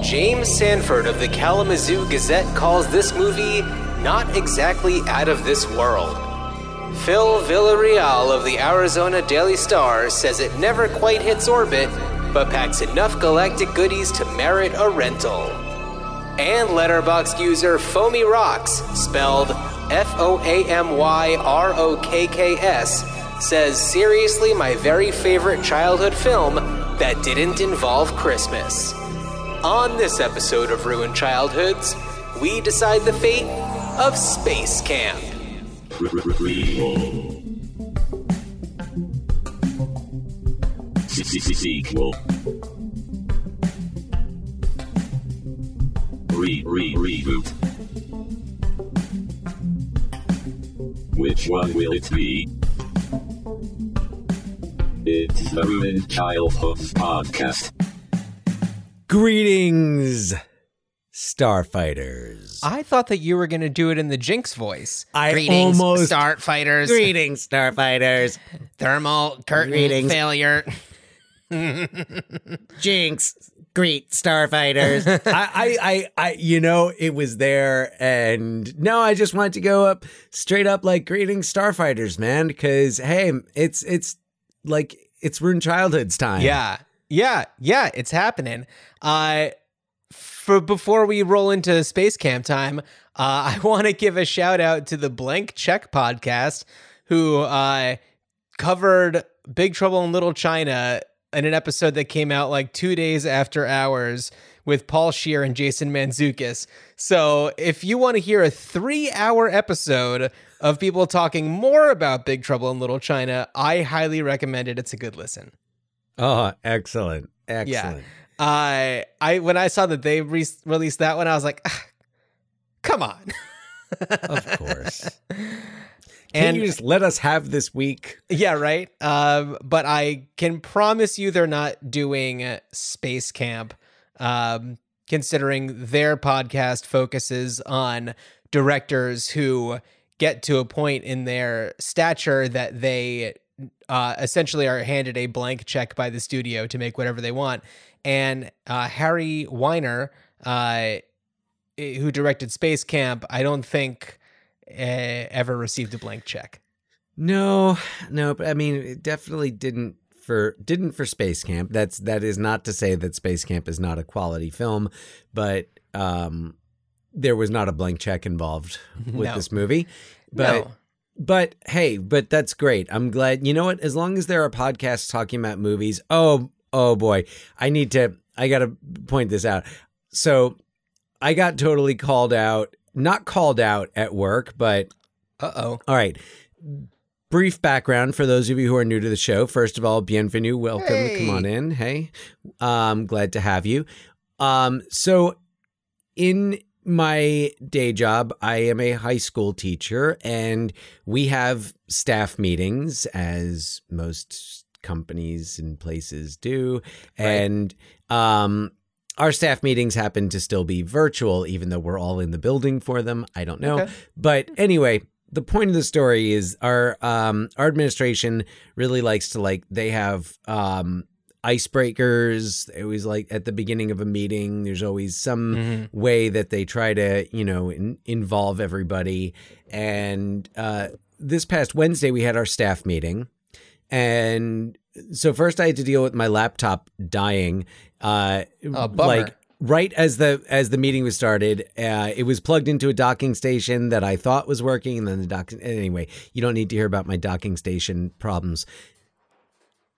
James Sanford of the Kalamazoo Gazette calls this movie not exactly out of this world. Phil Villarreal of the Arizona Daily Star says it never quite hits orbit, but packs enough galactic goodies to merit a rental. And Letterboxd user Foamy Rocks, spelled F O A M Y R O K K S, says seriously my very favorite childhood film that didn't involve Christmas. On this episode of Ruined Childhoods, we decide the fate of Space Camp. Sequel. Re re reboot. Which one will it be? It's the Ruined Childhoods podcast. Greetings, Starfighters. I thought that you were going to do it in the Jinx voice. I Greetings, almost- Start Fighters. Greetings, Starfighters. Thermal curtain Greetings. failure. Jinx. Greet Starfighters. I, I, I, I, you know, it was there, and no, I just wanted to go up straight up like greetings, Starfighters, man, because hey, it's it's like it's ruined childhood's time. Yeah, yeah, yeah. It's happening. Uh, for before we roll into space camp time, uh, I want to give a shout out to the Blank Check podcast, who uh, covered Big Trouble in Little China in an episode that came out like two days after ours with Paul Scheer and Jason Mantzoukas. So if you want to hear a three-hour episode of people talking more about Big Trouble in Little China, I highly recommend it. It's a good listen. Oh, excellent, excellent. Yeah. I I when I saw that they re- released that one, I was like, "Ah, come on. Of course. And Can you just let us have this week? yeah, right. Um, but I can promise you they're not doing Space Camp, um, considering their podcast focuses on directors who get to a point in their stature that they uh, essentially are handed a blank check by the studio to make whatever they want. And uh, Harry Winer, uh, who directed Space Camp, I don't think uh, ever received a blank check. No, no, but I mean, it definitely didn't for didn't for Space Camp. That's that is not to say that Space Camp is not a quality film, but um, there was not a blank check involved with No. this movie. But No. But hey, but that's great. I'm glad. You know what? As long as there are podcasts talking about movies. Oh oh boy, I need to. I got to point this out. So I got totally called out. Not called out at work, but Uh oh. all right. Brief background for those of you who are new to the show. First of all, bienvenue, welcome. Hey. Come on in. Hey, um, glad to have you. Um, so, in my day job, I am a high school teacher, and we have staff meetings, as most companies and places do, and um, our staff meetings happen to still be virtual, even though we're all in the building for them. I don't know. Okay. But anyway, the point of the story is our um our administration really likes to like they have um icebreakers. It was like at the beginning of a meeting, there's always some Mm-hmm. way that they try to, you know, in, involve everybody. And uh this past Wednesday we had our staff meeting. And so first I had to deal with my laptop dying. Uh Oh, like right as the as the meeting was started, uh, it was plugged into a docking station that I thought was working, and then the dock. Anyway, you don't need to hear about my docking station problems.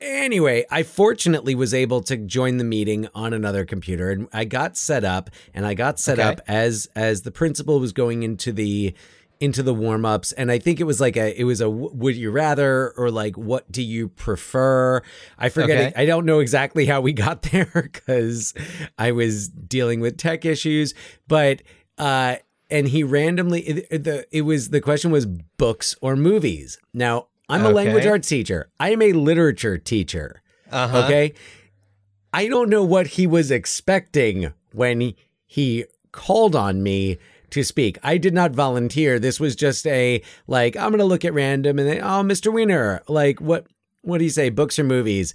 Anyway, I fortunately was able to join the meeting on another computer, and I got set up, and I got set Okay. up as as the principal was going into the into the warm ups, and I think it was like a it was a would you rather or like what do you prefer? I forget. Okay. I don't know exactly how we got there because I was dealing with tech issues, but uh, and he randomly it, the it was the question was books or movies. Now I'm a language arts teacher. I am a literature teacher. Uh-huh. Okay. I don't know what he was expecting when he, he called on me to speak. I did not volunteer. This was just a like I'm going to look at random and then oh Mr. Wiener, like what what do you say books or movies?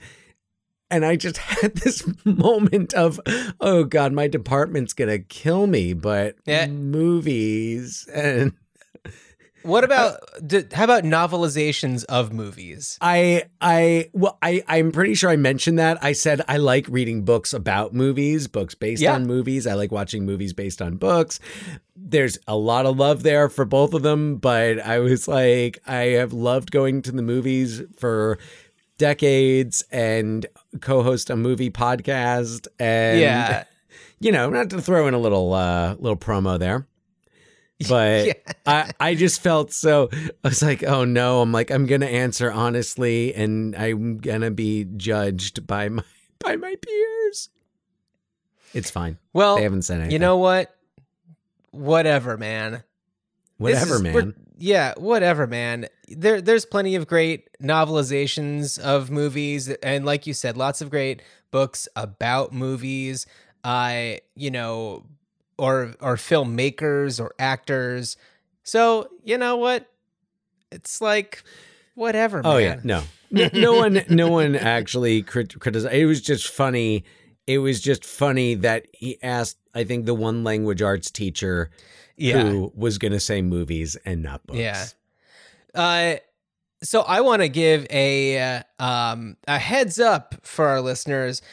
and I just had this moment of, oh God, my department's gonna kill me. But Yeah. movies and What about d- how about novelizations of movies? I I well I I'm pretty sure I mentioned that. I said I like reading books about movies, books based Yeah. on movies. I like watching movies based on books. There's a lot of love there for both of them, but I was like I have loved going to the movies for decades and co-host a movie podcast and yeah. you know, not to throw in a little uh little promo there. But Yeah. I I just felt so I was like, "Oh no, I'm like I'm going to answer honestly and I'm going to be judged by my by my peers." It's fine. Well, They haven't said anything. you know what? Whatever, man. Whatever, is- man. Yeah, whatever, man. There, there's plenty of great novelizations of movies, and like you said, lots of great books about movies. Uh, you know, or or filmmakers or actors. So you know what? It's like whatever. Oh man. yeah, no. no, one, no one actually crit- criticized. It was just funny. It was just funny that he asked. I think the one language arts teacher yeah. who was going to say movies and not books. Yeah. Uh, so I want to give a uh, um a heads up for our listeners.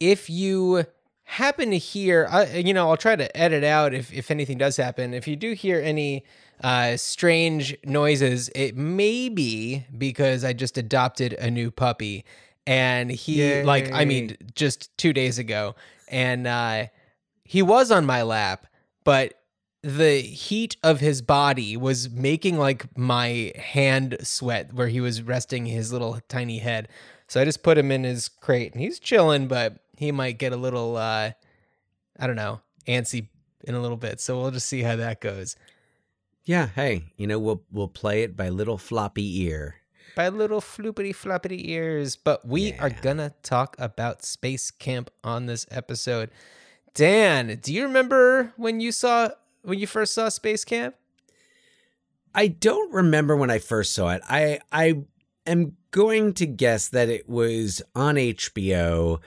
If you happen to hear, uh, you know, I'll try to edit out if if anything does happen. If you do hear any uh strange noises, it may be because I just adopted a new puppy, and he like I mean just two days ago, and uh he was on my lap, but the heat of his body was making like my hand sweat where he was resting his little tiny head. So I just put him in his crate and he's chilling, but he might get a little uh I don't know, antsy in a little bit. So we'll just see how that goes. Yeah. Hey, you know we'll we'll play it by little floppy ear. By little floopity floppity ears, but we are gonna talk about Space Camp on this episode. Dan, do you remember when you saw when you first saw Space Camp? I don't remember when I first saw it. I I am going to guess that it was on HBO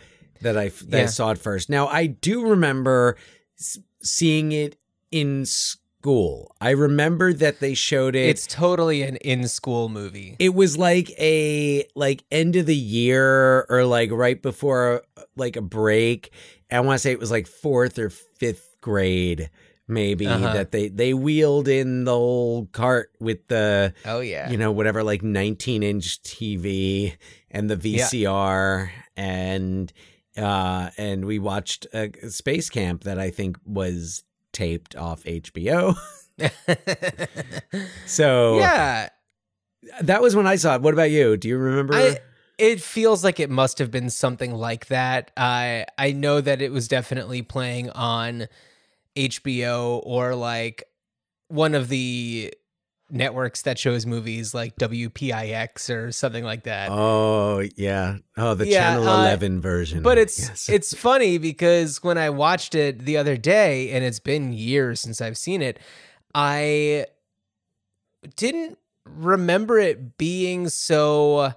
that I that I saw it first. Now I do remember seeing it in school. I remember that they showed it. It's totally an in-school movie. it was like a like end of the year or like right before like a break. I want to say it was like fourth or fifth grade, maybe Uh-huh. that they they wheeled in the whole cart with the Oh yeah. you know whatever like 19 inch TV and the Yeah. VCR and uh and we watched a Space Camp that I think was taped off HBO. so yeah. that was when I saw it. What about you? Do you remember? I it feels like it must have been something like that. I I know that it was definitely playing on HBO or like one of the networks that shows movies like WPIX or something like that. oh yeah. Oh, the Yeah, Channel uh, 11 version. But it's Yes. it's funny because when I watched it the other day, and it's been years since I've seen it, I didn't remember it being so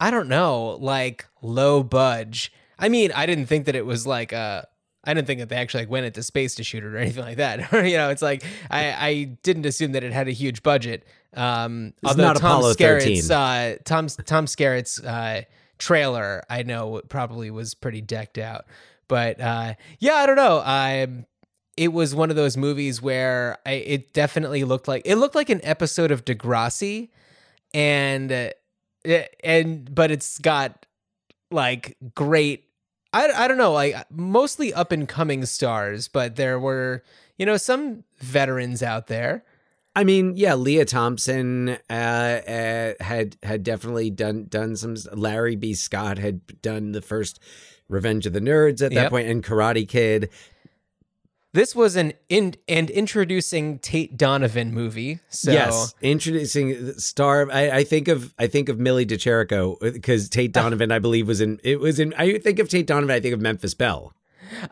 I don't know, like low budge. I mean, I didn't think that it was like uh I didn't think that they actually like went into space to shoot it or anything like that. You know, it's like I I didn't assume that it had a huge budget. Um It's although Tom Apollo Skerritt's 13. uh Tom Tom Skerritt's uh trailer I know probably was pretty decked out. But uh yeah, I don't know. I it was one of those movies where I, it definitely looked like it looked like an episode of Degrassi, and uh, and but it's got like great. I, I don't know like mostly up and coming stars, but there were you know some veterans out there. I mean, yeah, Lea Thompson uh, uh, had had definitely done done some. Larry B. Scott had done the first Revenge of the Nerds at that Yep. point, and Karate Kid. This was an in and introducing Tate Donovan movie. So yes, introducing star. I, I think of I think of Millie DeCherico uh, because Tate uh. Donovan, I believe, was in. It was in. I think of Tate Donovan. I think of Memphis Belle,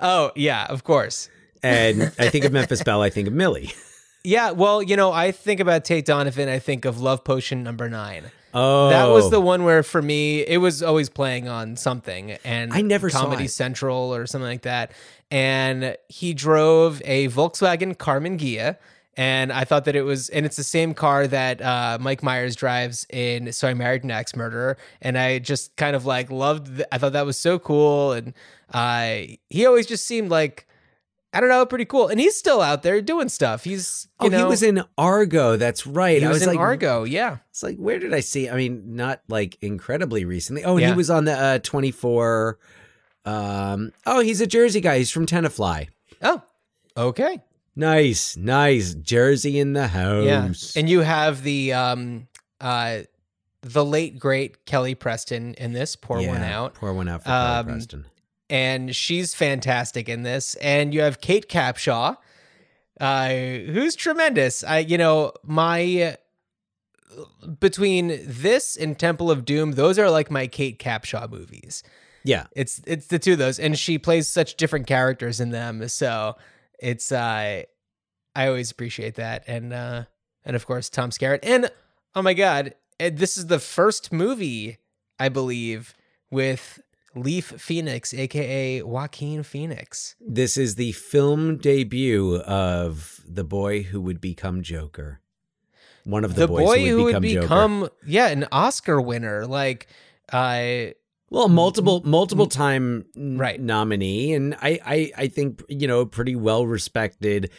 oh yeah, of course. and I think of Memphis Belle. I think of Millie. Yeah, well, you know, I think about Tate Donovan. I think of Love Potion number nine. Oh, That was the one where for me it was always playing on something and I never saw Comedy. Central or something like that. And he drove a Volkswagen Karmann Ghia. And I thought that it was, and it's the same car that uh, Mike Myers drives in So I Married an Axe Murderer. And I just kind of like loved, th- I thought that was so cool. And uh, he always just seemed like, I don't know, pretty cool. And he's still out there doing stuff. He's, you Oh, know, he was in Argo. That's right. he I was, was in like, Argo. Yeah. It's like, where did I see? I mean, not like incredibly recently. Oh, Yeah. he was on the uh, 24. Um, oh, he's a Jersey guy. He's from Tenafly. Oh, okay. Nice, nice. Jersey in the house. Yeah, and you have the um uh the late great Kelly Preston in this. Pour one out, Pour one out for Kelly Um, Preston. And she's fantastic in this. And you have Kate Capshaw, uh, who's tremendous. I you know my between this and Temple of Doom, those are like my Kate Capshaw movies. Yeah. It's it's the two of those, and she plays such different characters in them. So it's uh, I always appreciate that, and uh, and of course Tom Skerritt, and oh my god, this is the first movie I believe with Leaf Phoenix, aka Joaquin Phoenix. This is the film debut of the boy who would become Joker. One of the, The, boys boy who who would become, Joker. yeah an Oscar winner, like I Well, multiple multiple time Right. nominee, and I, I I think you know pretty well respected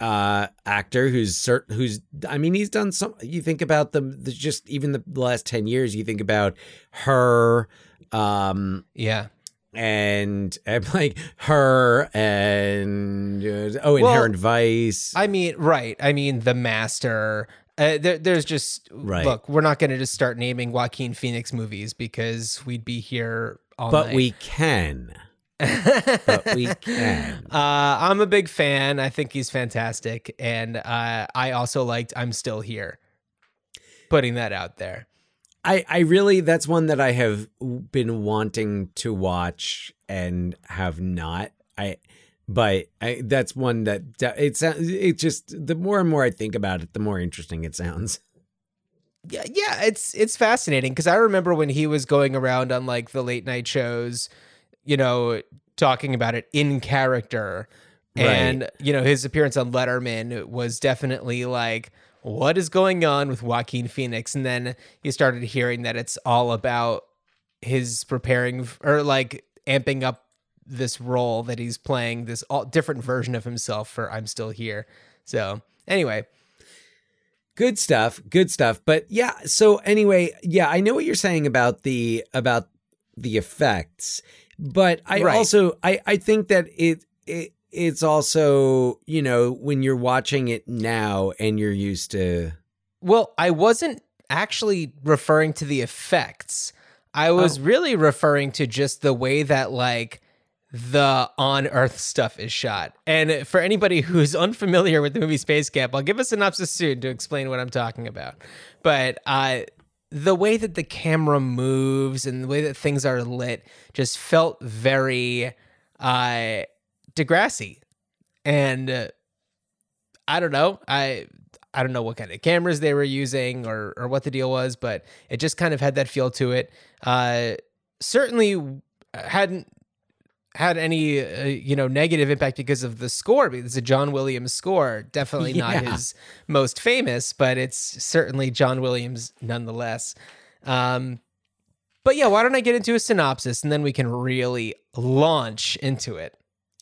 uh actor who's cert who's I mean he's done some. You think about the, the just even the last ten years. You think about her, um, yeah and, and like her and uh, oh, Well, Inherent Vice. I mean, right. I mean, The Master. Uh, there, there's just Right. look. We're not going to just start naming Joaquin Phoenix movies because we'd be here all but night. we can. but we can. Uh, I'm a big fan. I think he's fantastic, and uh, I also liked "I'm Still Here." Putting that out there. I, I really that's one that I have been wanting to watch and have not. I but I, that's one that it's it just the more and more I think about it, the more interesting it sounds. Yeah, yeah, it's it's fascinating because I remember when he was going around on like the late night shows, you know, talking about it in character, and you know his appearance on Letterman was definitely like, what is going on with Joaquin Phoenix? And then you started hearing that it's all about his preparing or like amping up this role that he's playing, this all different version of himself for I'm Still Here. So anyway, Good stuff, good stuff. But yeah, so anyway, yeah, I know what you're saying about the about the effects, but I Right. also I I think that it it it's also, you know, when you're watching it now and you're used to Well, I wasn't actually referring to the effects. I was Oh. really referring to just the way that like the on Earth stuff is shot. And for anybody who's unfamiliar with the movie Space Camp, I'll give a synopsis soon to explain what I'm talking about. But uh the way that the camera moves and the way that things are lit just felt very uh Degrassi. And uh, I don't know. I I don't know what kind of cameras they were using or or what the deal was, but it just kind of had that feel to it. Uh, certainly hadn't had any uh, you know negative impact because of the score. Because it's a John Williams score, definitely not his most famous, but it's certainly John Williams nonetheless. Um, but yeah, why don't I get into a synopsis and then we can really launch into it.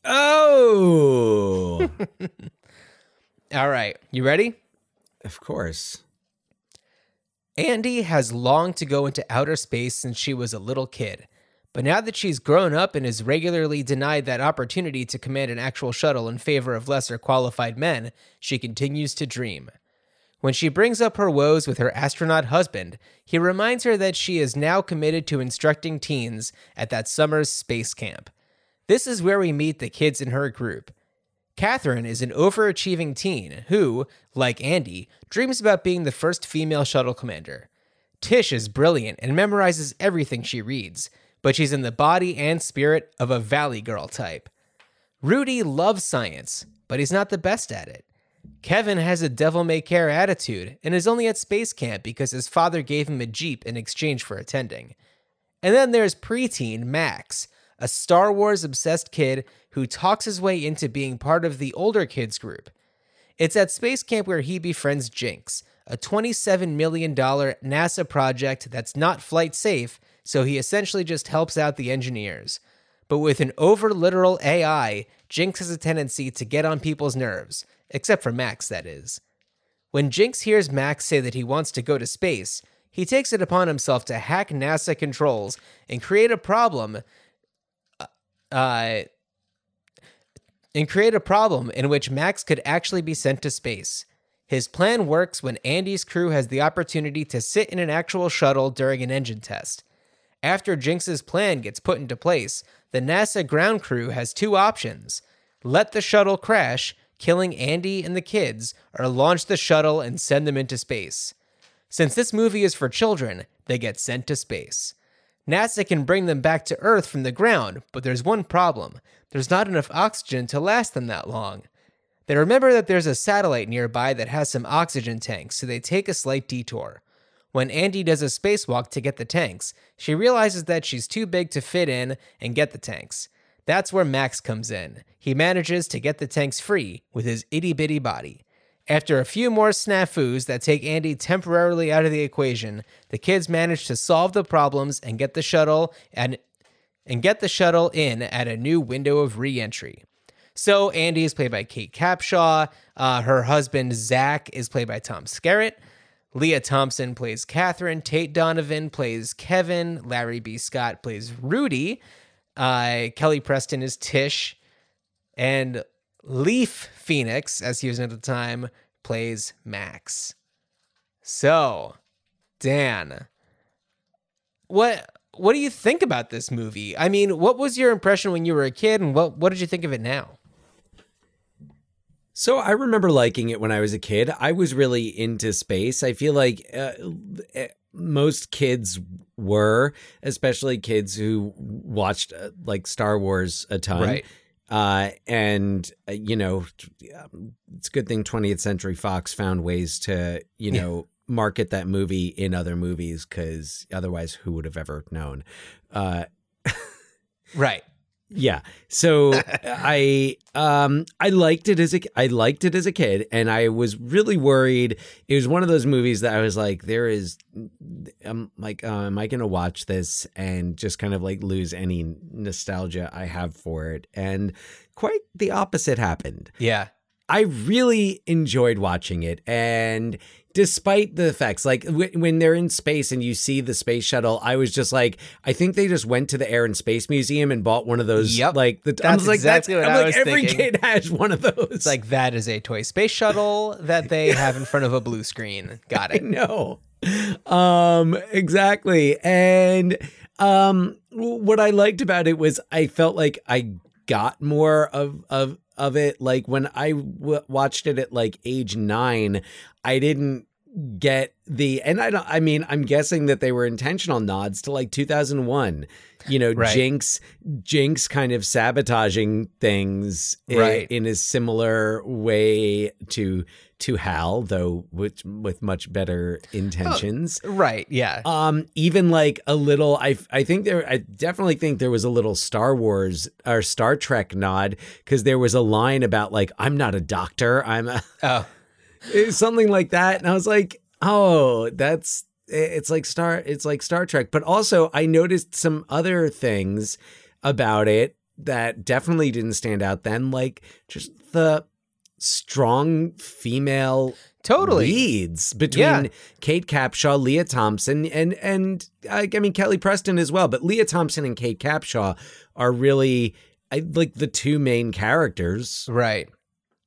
Oh, All right, you ready? of course. Andy has longed to go into outer space since she was a little kid. But now that she's grown up and is regularly denied that opportunity to command an actual shuttle in favor of lesser qualified men, she continues to dream. When she brings up her woes with her astronaut husband, he reminds her that she is now committed to instructing teens at that summer's space camp. This is where we meet the kids in her group. Catherine is an overachieving teen who, like Andy, dreams about being the first female shuttle commander. Tish is brilliant and memorizes everything she reads, but she's in the body and spirit of a Valley Girl type. Rudy loves science, but he's not the best at it. Kevin has a devil may care attitude and is only at space camp because his father gave him a Jeep in exchange for attending. And then there's preteen Max, a Star Wars obsessed kid who talks his way into being part of the older kids group. It's at space camp where he befriends Jinx, a $27 million NASA project that's not flight safe, so he essentially just helps out the engineers. But with an over literal AI, Jinx has a tendency to get on people's nerves, except for Max, that is. When Jinx hears Max say that he wants to go to space, he takes it upon himself to hack NASA controls and create a problem. Uh, and create a problem in which Max could actually be sent to space. His plan works when Andy's crew has the opportunity to sit in an actual shuttle during an engine test. After Jinx's plan gets put into place, the NASA ground crew has two options let the shuttle crash, killing Andy and the kids, or launch the shuttle and send them into space. Since this movie is for children, they get sent to space. NASA can bring them back to Earth from the ground, but there's one problem there's not enough oxygen to last them that long. They remember that there's a satellite nearby that has some oxygen tanks, so they take a slight detour. When Andy does a spacewalk to get the tanks, she realizes that she's too big to fit in and get the tanks. That's where Max comes in. He manages to get the tanks free with his itty bitty body. After a few more snafus that take Andy temporarily out of the equation, the kids manage to solve the problems and get the shuttle and and get the shuttle in at a new window of re-entry. So Andy is played by Kate Capshaw. Uh, her husband Zach is played by Tom Skerritt. Lea Thompson plays Catherine. Tate Donovan plays Kevin. Larry B. Scott plays Rudy. Uh, Kelly Preston is Tish. And Leaf Phoenix, as he was known at the time, plays Max. So, Dan, what what do you think about this movie? I mean, what was your impression when you were a kid, and what what did you think of it now? So I remember liking it when I was a kid. I was really into space. I feel like uh, most kids were, especially kids who watched uh, like Star Wars a ton. Right. Uh, and uh, you know, it's a good thing 20th Century Fox found ways to you know market that movie in other movies because otherwise, who would have ever known? Uh, Right. Yeah. So I um I liked it as a I liked it as a kid and I was really worried. It was one of those movies that I was like there is I'm like uh, am I going to watch this and just kind of like lose any nostalgia I have for it and quite the opposite happened. Yeah. I really enjoyed watching it. And despite the effects, like w- when they're in space and you see the space shuttle, I was just like, I think they just went to the Air and Space Museum and bought one of those. Yep. Like, the, I That's was like, exactly that's, what I'm I like, was every thinking. kid has one of those. It's like that is a toy space shuttle that they have in front of a blue screen. Got it. no. Um, exactly. And um what I liked about it was I felt like I got more of of of it like when I w- watched it at like age 9, I didn't get the and I don't I mean I'm guessing that they were intentional nods to like 2001 you know Right. Jinx Jinx kind of sabotaging things Right. in a similar way to to Hal though with with much better intentions Right. Yeah. um even like a little i i think there i definitely think there was a little star wars or star trek nod because there was a line about like i'm not a doctor i'm a oh. something like that and i was like oh that's it's like star it's like star trek but also i noticed some other things about it that definitely didn't stand out then like just the strong female Totally. leads between Yeah. Kate Capshaw, Lea Thompson, and and I, I mean Kelly Preston as well. But Lea Thompson and Kate Capshaw are really I, like the two main characters. Right.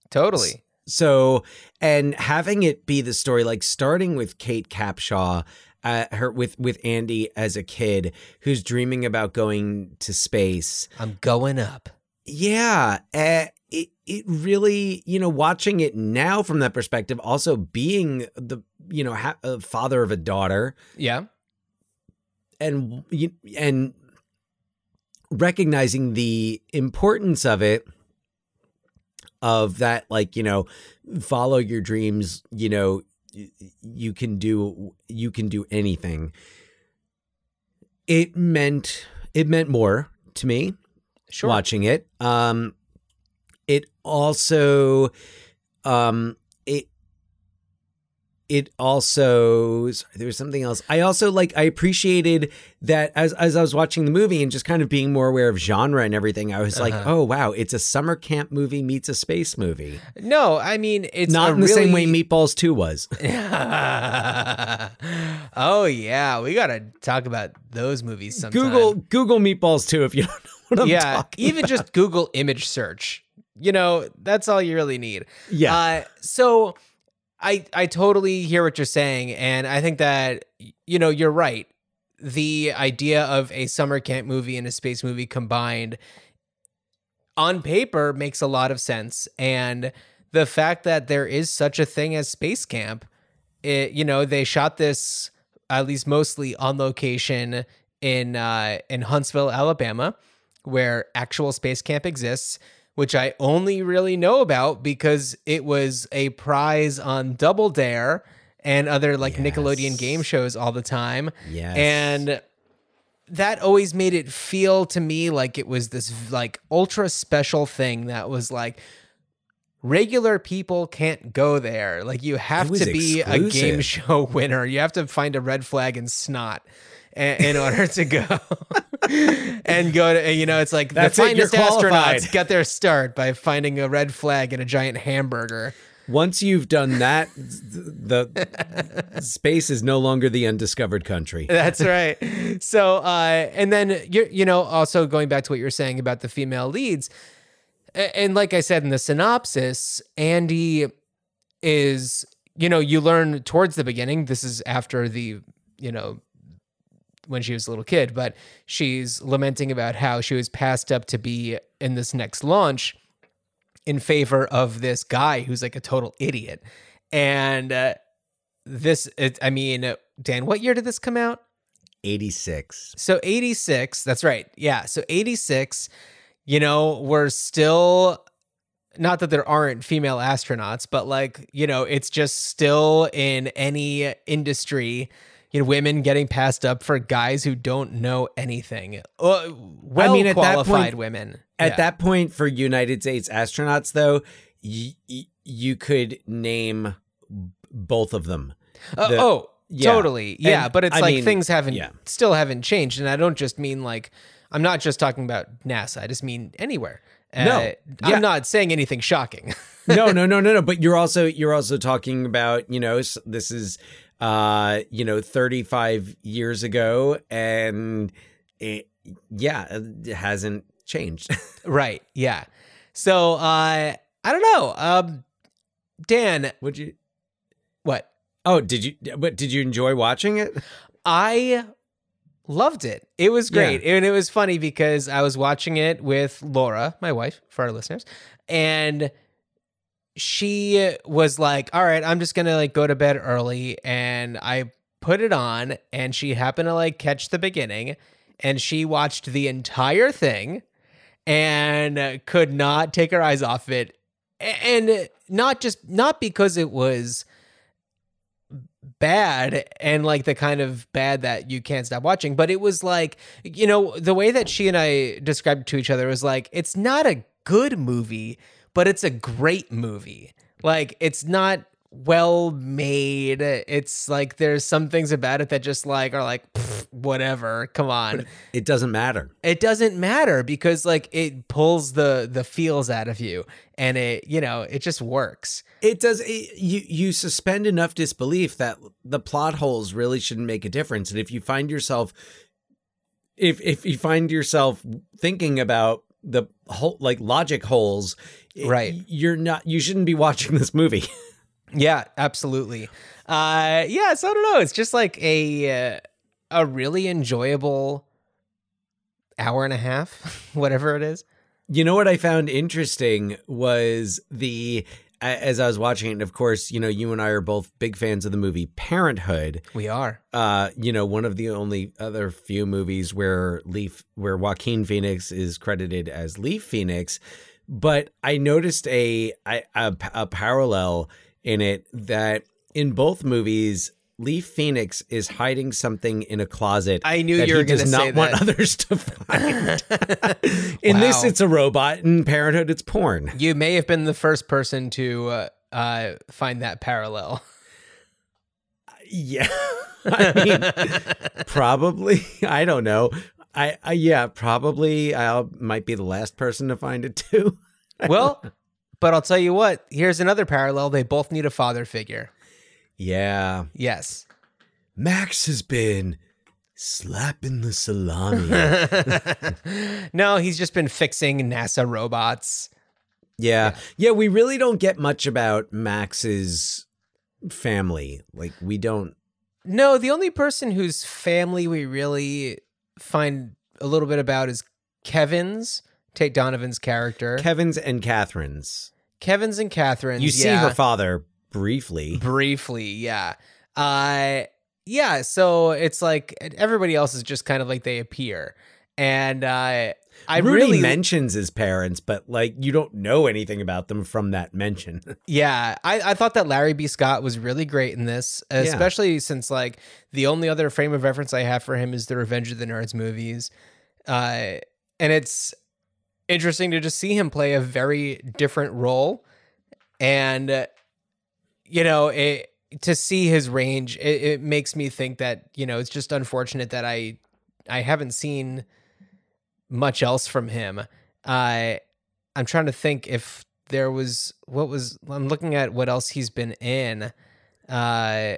Totally. So, and having it be the story, like starting with Kate Capshaw, uh, her with with Andy as a kid who's dreaming about going to space. I'm going up. Yeah, uh, it it really you know watching it now from that perspective, also being the you know ha- a father of a daughter Yeah. and and recognizing the importance of it of that like you know follow your dreams you know you can do you can do anything it meant it meant more to me Sure. watching it um it also um it also sorry, there was something else i also like i appreciated that as as i was watching the movie and just kind of being more aware of genre and everything i was like Uh-huh. oh wow it's a summer camp movie meets a space movie No, I mean it's not a in the same way meatballs 2 was oh yeah, we gotta talk about those movies sometime. google google meatballs 2 if you don't know what i'm yeah, talking even just Google image search. You know, that's all you really need. yeah Uh, so I I totally hear what you're saying, and I think that you know you're right. The idea of a summer camp movie and a space movie combined on paper makes a lot of sense, and the fact that there is such a thing as space camp, it, you know, they shot this at least mostly on location in uh, in Huntsville, Alabama, where actual space camp exists, which I only really know about because it was a prize on Double Dare and other like Nickelodeon game shows all the time. yes And that always made it feel to me like it was this like ultra special thing that was like regular people can't go there. Like you have to be a game show winner. You have to find a red flag and snot in order to go and go to you know it's like That's the it, finest astronauts get their start by finding a red flag and a giant hamburger. once you've done that the, the space is no longer the undiscovered country That's right. So, uh, and then you you know, also going back to what you were saying about the female leads, and like I said in the synopsis, Andy is, you know, you learn towards the beginning. This is after the, you know, when she was a little kid, but she's lamenting about how she was passed up to be in this next launch in favor of this guy who's like a total idiot. And uh, this, it, I mean, Dan, what year did this come out? 86 So 86, that's right. Yeah. So 86, you know, we're still not that there aren't female astronauts, but like, you know, it's just still in any industry, you know, women getting passed up for guys who don't know anything. Uh, well mean, at that qualified point- women. At Yeah. that point, for United States astronauts, though, y- y- you could name both of them. Uh, the- oh, yeah. totally. Yeah, And, but it's I like mean, things haven't yeah. still haven't changed, and I don't just mean like I'm not just talking about NASA. I just mean anywhere. No. Uh, Yeah. I'm not saying anything shocking. no, no, no, no, no. But you're also you're also talking about you know this is uh you know 35 years ago, and it yeah it hasn't changed. right. Yeah. So uh, I don't know. Um, Dan, Would you? what Oh, did you? But did you enjoy watching it? I loved it. It was great. And it was funny because I was watching it with Laura, my wife, for our listeners, and she was like, "All right, I'm just going to like go to bed early." And I put it on and she happened to like catch the beginning and she watched the entire thing and could not take her eyes off it. And not just not because it was bad and like the kind of bad that you can't stop watching but it was like you know the way that she and i described to each other was like it's not a good movie but it's a great movie like it's not well made it's like there's some things about it that just like are like whatever come on It doesn't matter. it doesn't matter because like it pulls the the feels out of you and it you know it just works It does. It, you you suspend enough disbelief that the plot holes really shouldn't make a difference. And if you find yourself, if if you find yourself thinking about the whole like logic holes, Right. You're not. You shouldn't be watching this movie. Yeah, absolutely. Uh yeah, so I don't know, it's just like a uh, a really enjoyable hour and a half, whatever it is. You know what I found interesting was the as I was watching it. And of course, you know, you and I are both big fans of the movie Parenthood. We are. uh, you know, one of the only other few movies where Leaf, where Joaquin Phoenix is credited as Leaf Phoenix. But I noticed a, a a a parallel in it that in both movies. Lee Phoenix is hiding something in a closet. I knew that you were he does gonna not say want that. others to find. in this, it's a robot. In Parenthood, it's porn. You may have been the first person to uh, uh, find that parallel. Yeah, I mean, probably. I don't know. I, I yeah, probably. I might be the last person to find it too. well, but I'll tell you what. Here's another parallel. They both need a father figure. Yeah, Yes. Max has been slapping the salami. no, he's just been fixing NASA robots. yeah, yeah. We really don't get much about Max's family. Like we don't. No, the only person whose family we really find a little bit about is Kevin's, Tate Donovan's character. Kevin's and Catherine's. Kevin's and Catherine's. You see yeah. her father briefly. briefly yeah uh yeah so it's like everybody else is just kind of like they appear and uh i Rudy really mentions his parents, but like you don't know anything about them from that mention. yeah I, I thought that larry b. Scott was really great in this especially since like the only other frame of reference i have for him is the revenge of the nerds movies. Uh and it's interesting to just see him play a very different role. And uh, you know it to see his range it, it makes me think that you know it's just unfortunate that i i haven't seen much else from him uh i'm trying to think if there was what was i'm looking at what else he's been in uh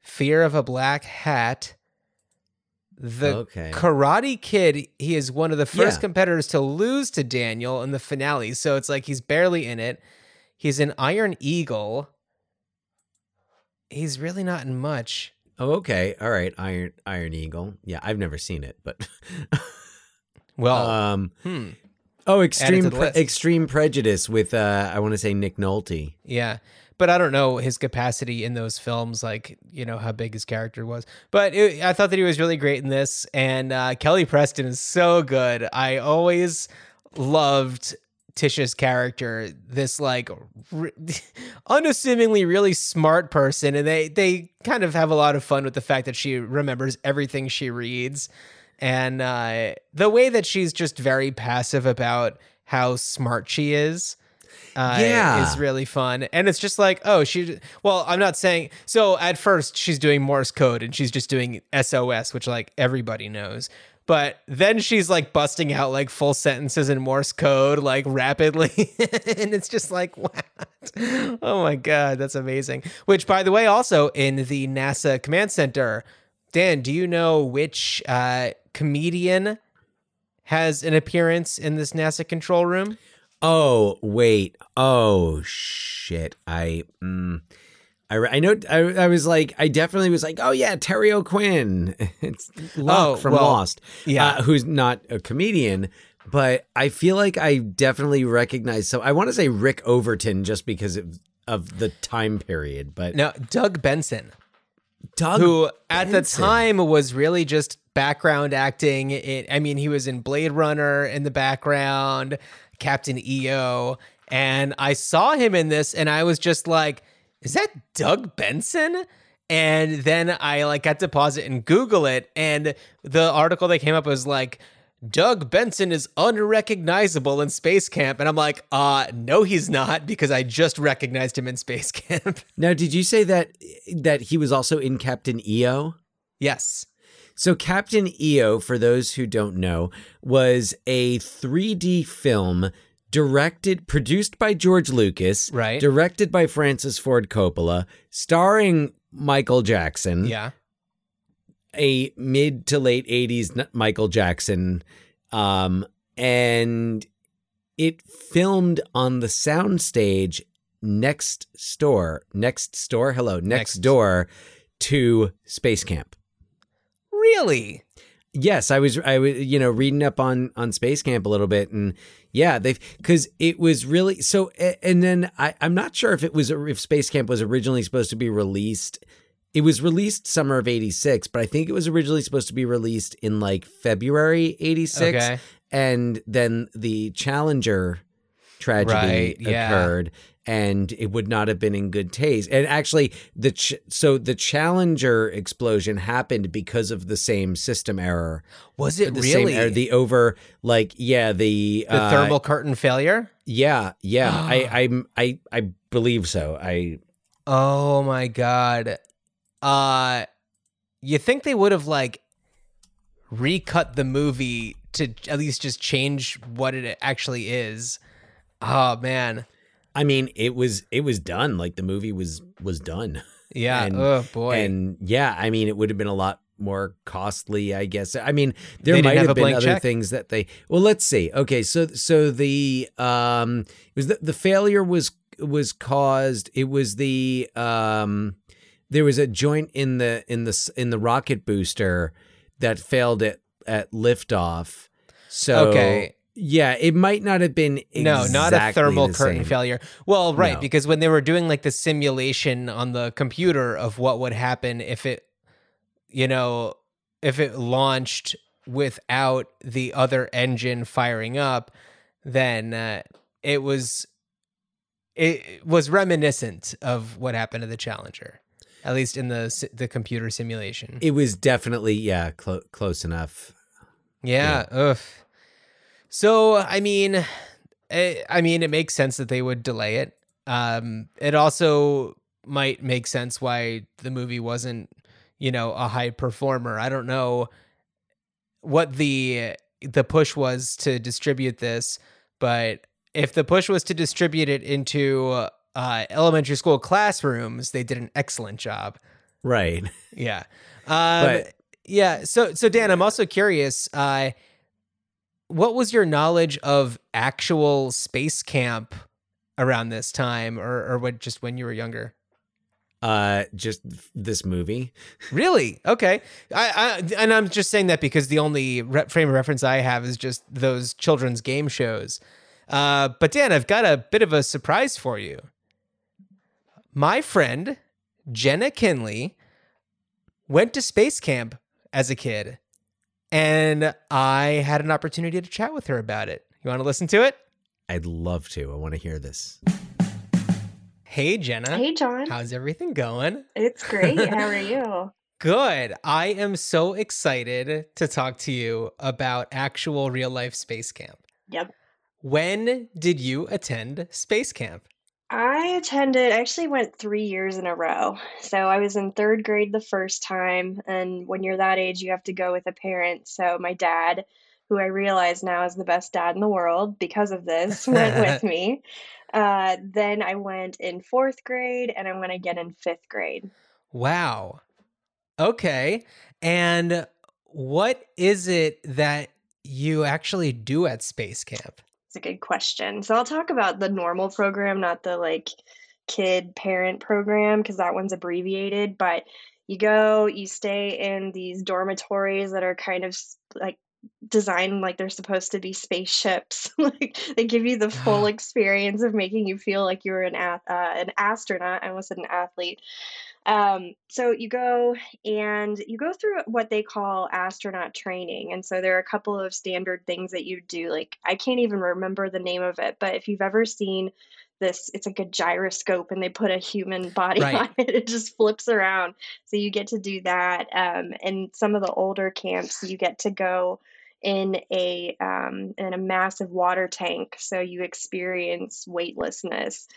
fear of a black hat the Okay. karate kid he is one of the first Yeah. competitors to lose to daniel in the finale so it's like he's barely in it he's in iron eagle he's really not in much Oh, okay. All right. Iron Iron Eagle. Yeah, I've never seen it, but well um hmm oh, extreme Pre- extreme prejudice with uh I want to say Nick Nolte. Yeah. But I don't know his capacity in those films, like, you know, how big his character was. But it, I thought that he was really great in this. And uh, Kelly Preston is so good. I always loved Tisha's character, this like re- unassumingly really smart person. And they, they kind of have a lot of fun with the fact that she remembers everything she reads. And uh, the way that she's just very passive about how smart she is uh, Yeah. is really fun. And it's just like, oh, she, well, I'm not saying, so at first she's doing Morse code and she's just doing SOS, which like everybody knows. But then she's like busting out like full sentences in Morse code, like rapidly. and it's just like, what? Oh my God, that's amazing. Which, by the way, also in the NASA Command Center, Dan, do you know which uh, comedian has an appearance in this NASA control room? Oh, wait. Oh shit. I mm, I I know I, I was like I definitely was like, "Oh yeah, Terry O'Quinn." it's Locke Oh, from well, Lost. yeah. Uh, who's not a comedian, but I feel like I definitely recognize so I want to say Rick Overton just because of of the time period, but No, Doug Benson. Doug who at the time was really just background acting. It, I mean, he was in Blade Runner in the background, Captain EO, and I saw him in this, and I was just like, "Is that Doug Benson?" And then I like got to pause it and Google it, and the article that came up was like. Doug Benson is unrecognizable in Space Camp. And I'm like, uh, no, he's not, because I just recognized him in Space Camp. Now, did you say that that he was also in Captain EO? yes. So, Captain EO, for those who don't know, was a 3D film directed, produced by George Lucas, Right. Directed by Francis Ford Coppola, starring Michael Jackson, Yeah. A mid to late 80s Michael Jackson. Um, and it filmed on the soundstage next store, next store, hello, next, Next. door to Space Camp. Really? Yes, I was I was you know reading up on on Space Camp a little bit and yeah, they've cuz it was really so and then I I'm not sure if it was if Space Camp was originally supposed to be released it was released summer of 86, but I think it was originally supposed to be released in like February 86 Okay. and then the Challenger tragedy Right, yeah. occurred and it would not have been in good taste and actually the ch- so the challenger explosion happened because of the same system error Was it the really error the over like yeah the the uh, thermal curtain failure? yeah yeah i i i i believe so i Oh my god. Uh you think they would have like recut the movie to at least just change what it actually is? Oh man. i mean it was it was done like the movie was was done Yeah. And- oh boy. And yeah, I mean, it would have been a lot more costly, I guess. I mean, there They might have have, been other check? things that they. Well, let's see. Okay, so so the um, it was the, the failure was was caused. It was the um, there was a joint in the in the in the rocket booster that failed at at liftoff. So Okay. yeah, it might not have been no, not a thermal the curtain same. failure. Well, right, No. because when they were doing like the simulation on the computer of what would happen if it, you know, if it launched without the other engine firing up, then uh, it was it was reminiscent of what happened to the Challenger, at least in the the computer simulation. It was definitely yeah clo- close enough. Yeah. Ugh. So I mean, eh, I mean, it makes sense that they would delay it. Um, it also might make sense why the movie wasn't, you know, a high performer. I don't know what the the push was to distribute this, but if the push was to distribute it into uh, elementary school classrooms, they did an excellent job. Right. Yeah. Um, But- yeah. So, so Dan, I'm also curious. Uh, what was your knowledge of actual space camp around this time, or or what? Just when you were younger? Uh, just this movie. Really? Okay. I, I and I'm just saying that because the only re- frame of reference I have is just those children's game shows. Uh, but Dan, I've got a bit of a surprise for you. My friend Jenna Kinley went to space camp as a kid, and I had an opportunity to chat with her about it. You want to listen to it? I'd love to. I want to hear this. Hey, Jenna. Hey, John. How's everything going? It's great. How are you? Good. I am so excited to talk to you about actual real life space camp. Yep. When did you attend space camp? I attended, I actually went three years in a row. So I was in third grade the first time. And when you're that age, you have to go with a parent. So my dad, who I realize now is the best dad in the world because of this, went with me. Uh, then I went in fourth grade and I went again in fifth grade. Wow. Okay. And what is it that you actually do at space camp? It's a good question. So I'll talk about the normal program, not the like kid parent program, because that one's abbreviated. But you go, you stay in these dormitories that are kind of like designed like they're supposed to be spaceships. like they give you the full experience of making you feel like you're an ath- uh, an astronaut. I almost said an athlete. Um, so you go and you go through what they call astronaut training. And so there are a couple of standard things that you do. Like, I can't even remember the name of it, but if you've ever seen this, it's like a gyroscope and they put a human body Right. on it, it just flips around. So you get to do that. Um, and some of the older camps, you get to go in a um, in a massive water tank, so you experience weightlessness.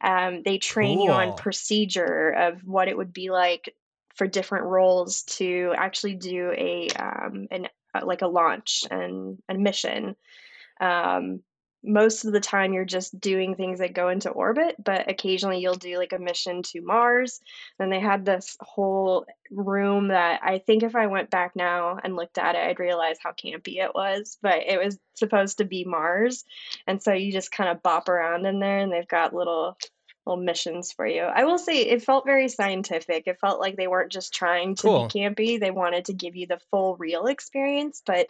Um, they train you on procedure of what it would be like for different roles to actually do a um, an uh, like a launch and a mission. Um, most of the time, you're just doing things that go into orbit, but occasionally you'll do like a mission to Mars. Then they had this whole room that I think if I went back now and looked at it, I'd realize how campy it was. But it was supposed to be Mars, and so you just kind of bop around in there, and they've got little little missions for you. I will say it felt very scientific. It felt like they weren't just trying to Cool. be campy; they wanted to give you the full, real experience. But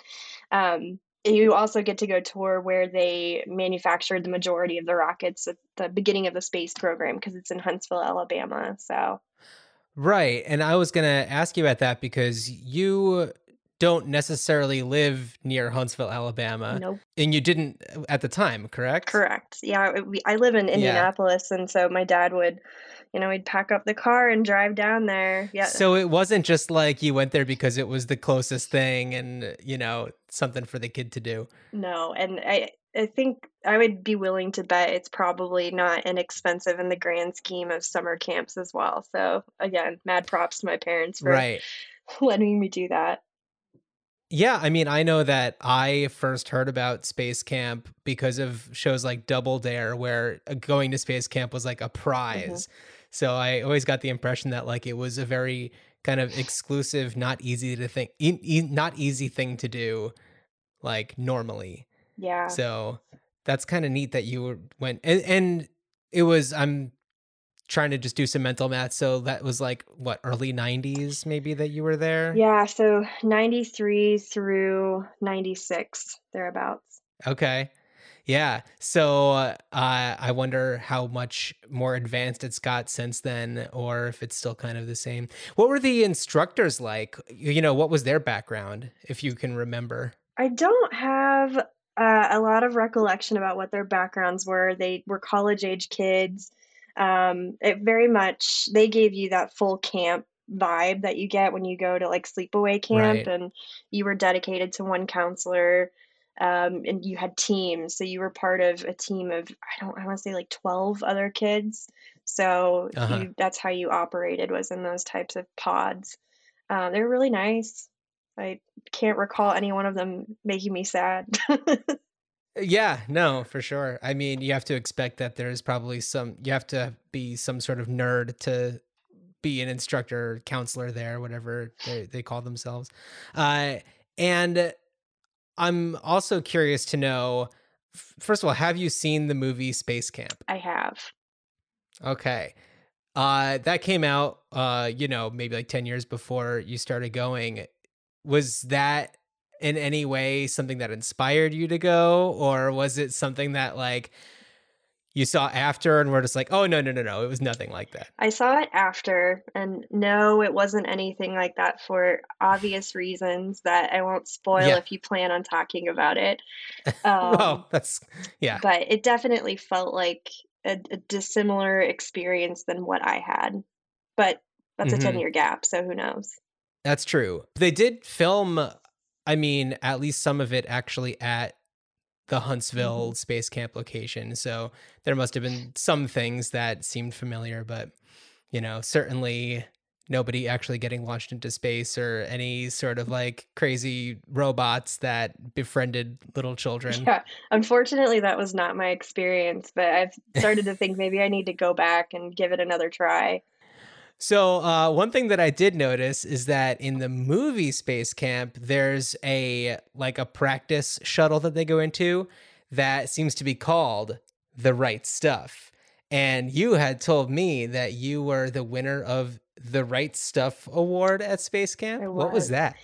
um, you also get to go tour where they manufactured the majority of the rockets at the beginning of the space program because it's in Huntsville, Alabama. So Right. And I was going to ask you about that because you don't necessarily live near Huntsville, Alabama, Nope. and you didn't uh, at the time, correct? Correct. Yeah, I live in Indianapolis, and so my dad would, you know, he'd pack up the car and drive down there. Yeah. So it wasn't just like you went there because it was the closest thing and you know something for the kid to do. No, and I I think I would be willing to bet it's probably not inexpensive in the grand scheme of summer camps as well. So again, mad props to my parents for Right. letting me do that. Yeah, I mean, I know that I first heard about Space Camp because of shows like Double Dare, where uh, going to Space Camp was like a prize. So I always got the impression that like it was a very kind of exclusive, not easy to think, e- e- not easy thing to do, like normally. Yeah. So that's kind of neat that you were went and, and it was. I'm trying to just do some mental math. So that was like what early '90s, maybe that you were there. Yeah, so 93 through 96 thereabouts. Okay. Yeah. So uh, I wonder how much more advanced it's got since then, or if it's still kind of the same. What were the instructors like? You know, what was their background, if you can remember? I don't have uh, a lot of recollection about what their backgrounds were. They were college age kids. Um, it very much they gave you that full camp vibe that you get when you go to like sleepaway camp, Right. and you were dedicated to one counselor. Um, and you had teams, so you were part of a team of I don't I want to say like 12 other kids. So Uh-huh. you, that's how you operated was in those types of pods. Uh, they're really nice. I can't recall any one of them making me sad. Yeah, no, for sure. I mean, you have to expect that there's probably some, you have to be some sort of nerd to be an instructor, counselor there, whatever they, they call themselves. Uh, and I'm also curious to know first of all, have you seen the movie Space Camp? I have. Okay. Uh, that came out, uh, you know, maybe like 10 years before you started going. Was that in any way something that inspired you to go? Or was it something that like you saw after and were just like, oh, no, no, no, no. It was nothing like that. I saw it after, and no, it wasn't anything like that for obvious reasons that I won't spoil Yeah. if you plan on talking about it. Um, well, that's, yeah. but it definitely felt like a, a dissimilar experience than what I had. But that's Mhm. a 10 year gap, so who knows? That's true. They did film, I mean, at least some of it actually at the Huntsville mm-hmm. space camp location. So there must have been some things that seemed familiar, but, you know, certainly nobody actually getting launched into space or any sort of like crazy robots that befriended little children. Yeah, unfortunately, that was not my experience, but I've started to think maybe I need to go back and give it another try. So uh, one thing that I did notice is that in the movie Space Camp, there's a like a practice shuttle that they go into that seems to be called the right stuff. And you had told me that you were the winner of the right stuff award at Space Camp. What was. that?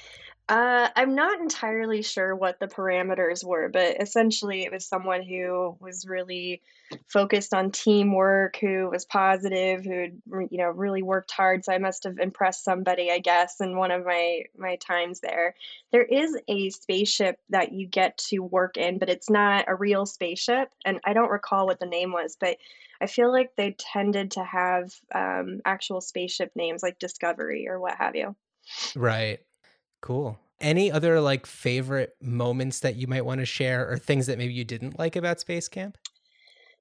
Uh, I'm not entirely sure what the parameters were, but essentially it was someone who was really focused on teamwork, who was positive, who you know really worked hard. So I must have impressed somebody, I guess, in one of my my times there. There is a spaceship that you get to work in, but it's not a real spaceship, and I don't recall what the name was, but I feel like they tended to have um, actual spaceship names like Discovery or what have you. Right. Cool. Any other like favorite moments that you might want to share or things that maybe you didn't like about Space Camp?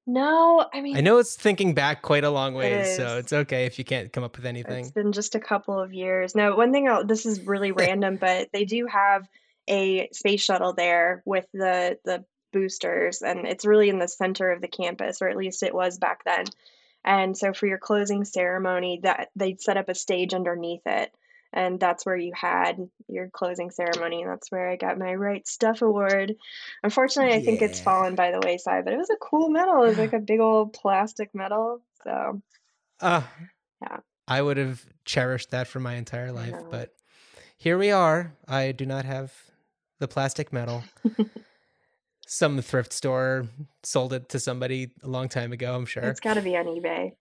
No, I mean I know it's thinking back quite a long ways, so it's okay if you can't come up with anything. It's been just a couple of years. Now, one thing I'll, this is really random, but they do have a space shuttle there with the the boosters, and it's really in the center of the campus, or at least it was back then. And so for your closing ceremony, that they'd set up a stage underneath it, and that's where you had your closing ceremony, and that's where I got my Right Stuff award. Unfortunately, I think it's fallen by the wayside, but it was a cool medal. It was like a big old plastic medal. So Uh, Yeah. I would have cherished that for my entire life, but here we are. I do not have the plastic medal. Some thrift store sold it to somebody a long time ago, I'm sure. it's got to be on eBay.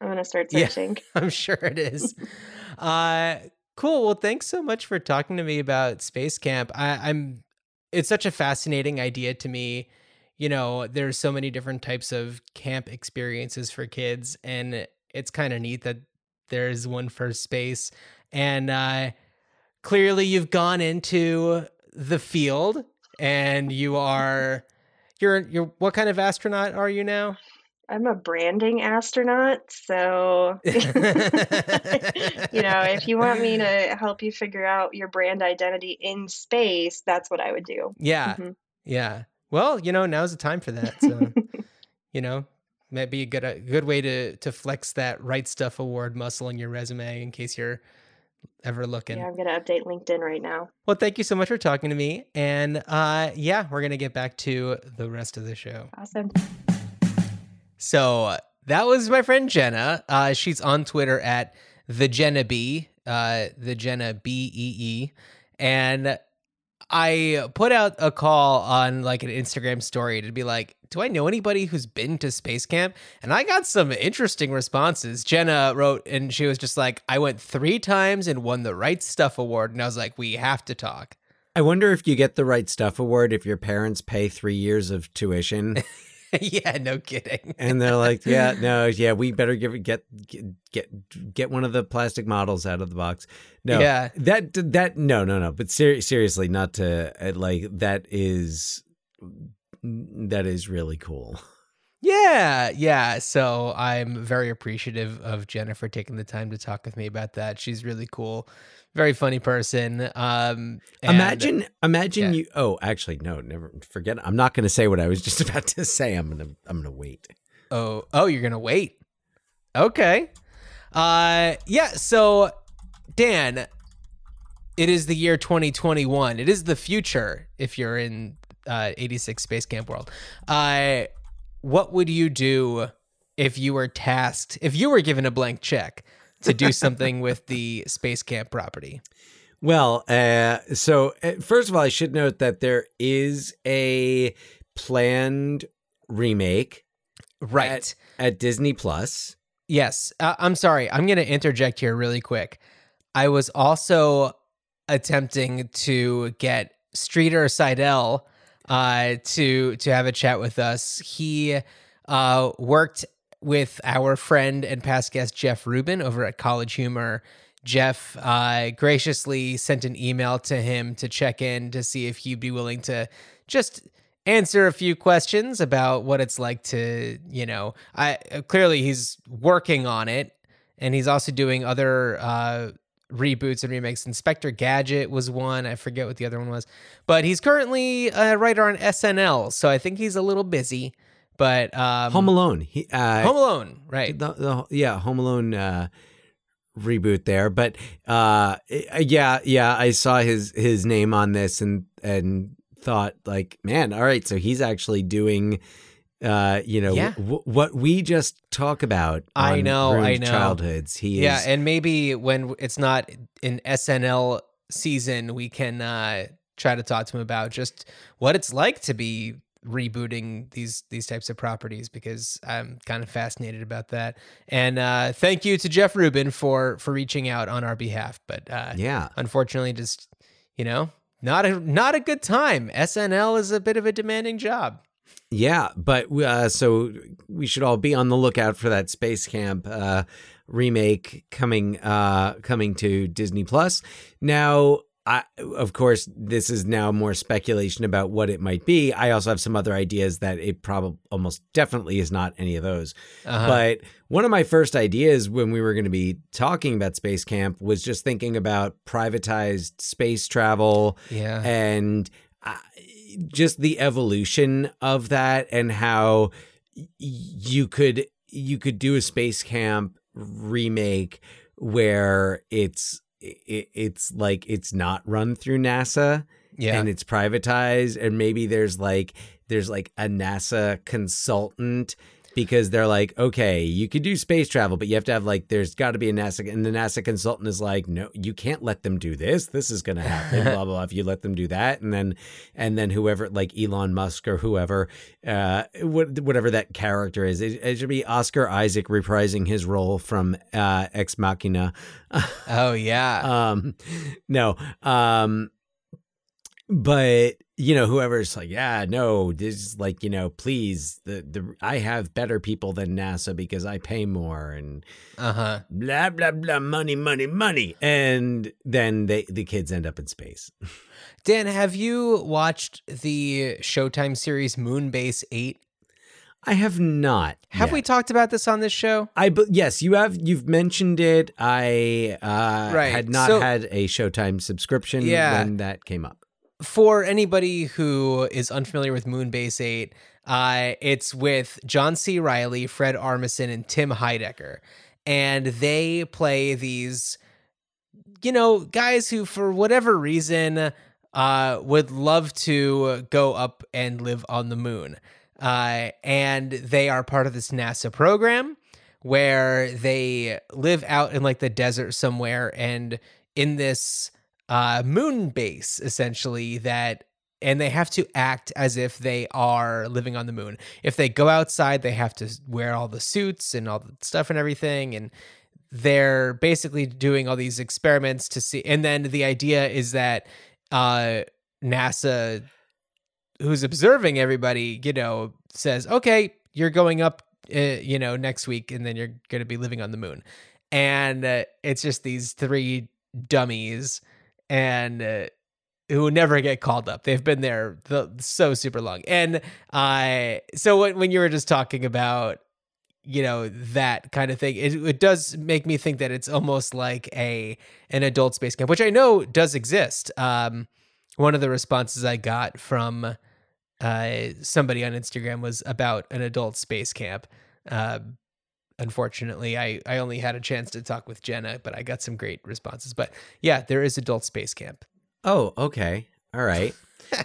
I'm gonna start Yeah. searching. I'm sure it is. uh, Cool. Well, thanks so much for talking to me about Space Camp. I, I'm. It's such a fascinating idea to me. You know, there's so many different types of camp experiences for kids, and it's kind of neat that there's one for space. And uh, clearly, you've gone into the field, and you are. You're you're what kind of astronaut are you now? I'm a branding astronaut, so you know, if you want me to help you figure out your brand identity in space, that's what I would do. Yeah. Mhm. Yeah. Well, you know, now's the time for that. So, you know, maybe a good a good way to to flex that right stuff award muscle in your resume in case you're ever looking. Yeah, I'm gonna update LinkedIn right now. Well, thank you so much for talking to me. And uh yeah, we're gonna get back to the rest of the show. Awesome. So that was my friend Jenna. Uh, she's on Twitter at the Jenna B, uh, the Jenna B E E, and I put out a call on like an Instagram story to be like, do I know anybody who's been to space camp? And I got some interesting responses. Jenna wrote, and she was just like, I went three times and won the right stuff award, and I was like, we have to talk. I wonder if you get the right stuff award if your parents pay three years of tuition yeah, no kidding. and they're like, yeah, no, yeah, we better give get get get one of the plastic models out of the box. No, Yeah. that that no no no. But ser- seriously, not to uh, like that is that is really cool. Yeah, yeah. So I'm very appreciative of Jennifer taking the time to talk with me about that. She's really cool, very funny person. Um, and- imagine imagine yeah. you. Oh, actually, no, never forget. I'm not going to say what I was just about to say. I'm gonna I'm gonna wait. Oh, oh, you're gonna wait. Okay. Uh, yeah. So, Dan, it is the year 2021. It is the future. If you're in uh 86 Space Camp World, uh, what would you do if you were tasked? If you were given a blank check to do something with the Space Camp property? Well, uh, so uh, first of all, I should note that there is a planned remake Right. at Disney Plus. Yes. Uh, I'm sorry. I'm going to interject here really quick. I was also attempting to get Streeter Seidell uh, to to have a chat with us. He uh, worked with our friend and past guest Jeff Rubin over at College Humor. Jeff uh, graciously sent an email to him to check in to see if he'd be willing to just answer a few questions about what it's like to, you know, I clearly he's working on it and he's also doing other uh reboots and remakes. Inspector Gadget was one. I forget what the other one was. But he's currently a writer on SNL, so I think he's a little busy. But um Home Alone. He, uh, Home Alone, right. the, the yeah Home Alone uh, reboot there, but uh, yeah, yeah, I saw his his name on this and and thought like, man, all right, so he's actually doing. Uh, you know Yeah. w- what we just talk about. I know, I know. Childhoods. He Yeah, is. and maybe when it's not an SNL season, we can uh, try to talk to him about just what it's like to be rebooting these these types of properties because I'm kind of fascinated about that. And uh, thank you to Jeff Rubin for for reaching out on our behalf. But uh, yeah, unfortunately, just you know, not a not a good time. SNL is a bit of a demanding job. Yeah, but uh, so we should all be on the lookout for that Space Camp uh, remake coming uh, coming to Disney Plus. Now, I, of course, this is now more speculation about what it might be. I also have some other ideas that it probably almost definitely is not any of those. Uh-huh. But one of my first ideas when we were going to be talking about Space Camp was just thinking about privatized space travel yeah, and uh, just the evolution of that and how y- you could you could do a space camp remake where it's it, it's like it's not run through NASA yeah, and it's privatized and maybe there's like there's like a NASA consultant because they're like, okay, you could do space travel, but you have to have like, there's got to be a NASA, and the NASA consultant is like, no, you can't let them do this. This is going to happen. blah blah. blah. If you let them do that, and then and then whoever like Elon Musk or whoever, uh, whatever that character is, it, it should be Oscar Isaac reprising his role from uh, Ex Machina. Oh yeah. um, no, um, but you know, whoever's like, yeah, no, this is like, you know, please, the the I have better people than NASA because I pay more and Uh huh. blah blah blah, money, money, money, and then they the kids end up in space. Dan, have you watched the Showtime series Moonbase Eight? I have not. Have yet. we talked about this on this show? I but yes, you have. You've mentioned it. I uh, Right, had not so- had a Showtime subscription Yeah. when that came up. For anybody who is unfamiliar with Moonbase 8, uh, it's with John C. Reilly, Fred Armisen, and Tim Heidecker. And they play these, you know, guys who, for whatever reason, uh, would love to go up and live on the moon. Uh, and they are part of this NASA program where they live out in like the desert somewhere and in this uh, moon base essentially that and they have to act as if they are living on the moon. If they go outside, they have to wear all the suits and all the stuff and everything and they're basically doing all these experiments to see and then the idea is that uh NASA who's observing everybody, you know, says, "Okay, you're going up uh, you know, next week and then you're going to be living on the moon." And uh, it's just these three dummies and uh, who never get called up. They've been there the, so super long. And I so when, when you were just talking about you know that kind of thing, it, it does make me think that it's almost like a an adult space camp, which I know does exist. Um, one of the responses I got from uh, somebody on Instagram was about an adult space camp. Uh, unfortunately, I, I only had a chance to talk with Jenna, but I got some great responses. But yeah, there is adult space camp. Oh, okay. All right.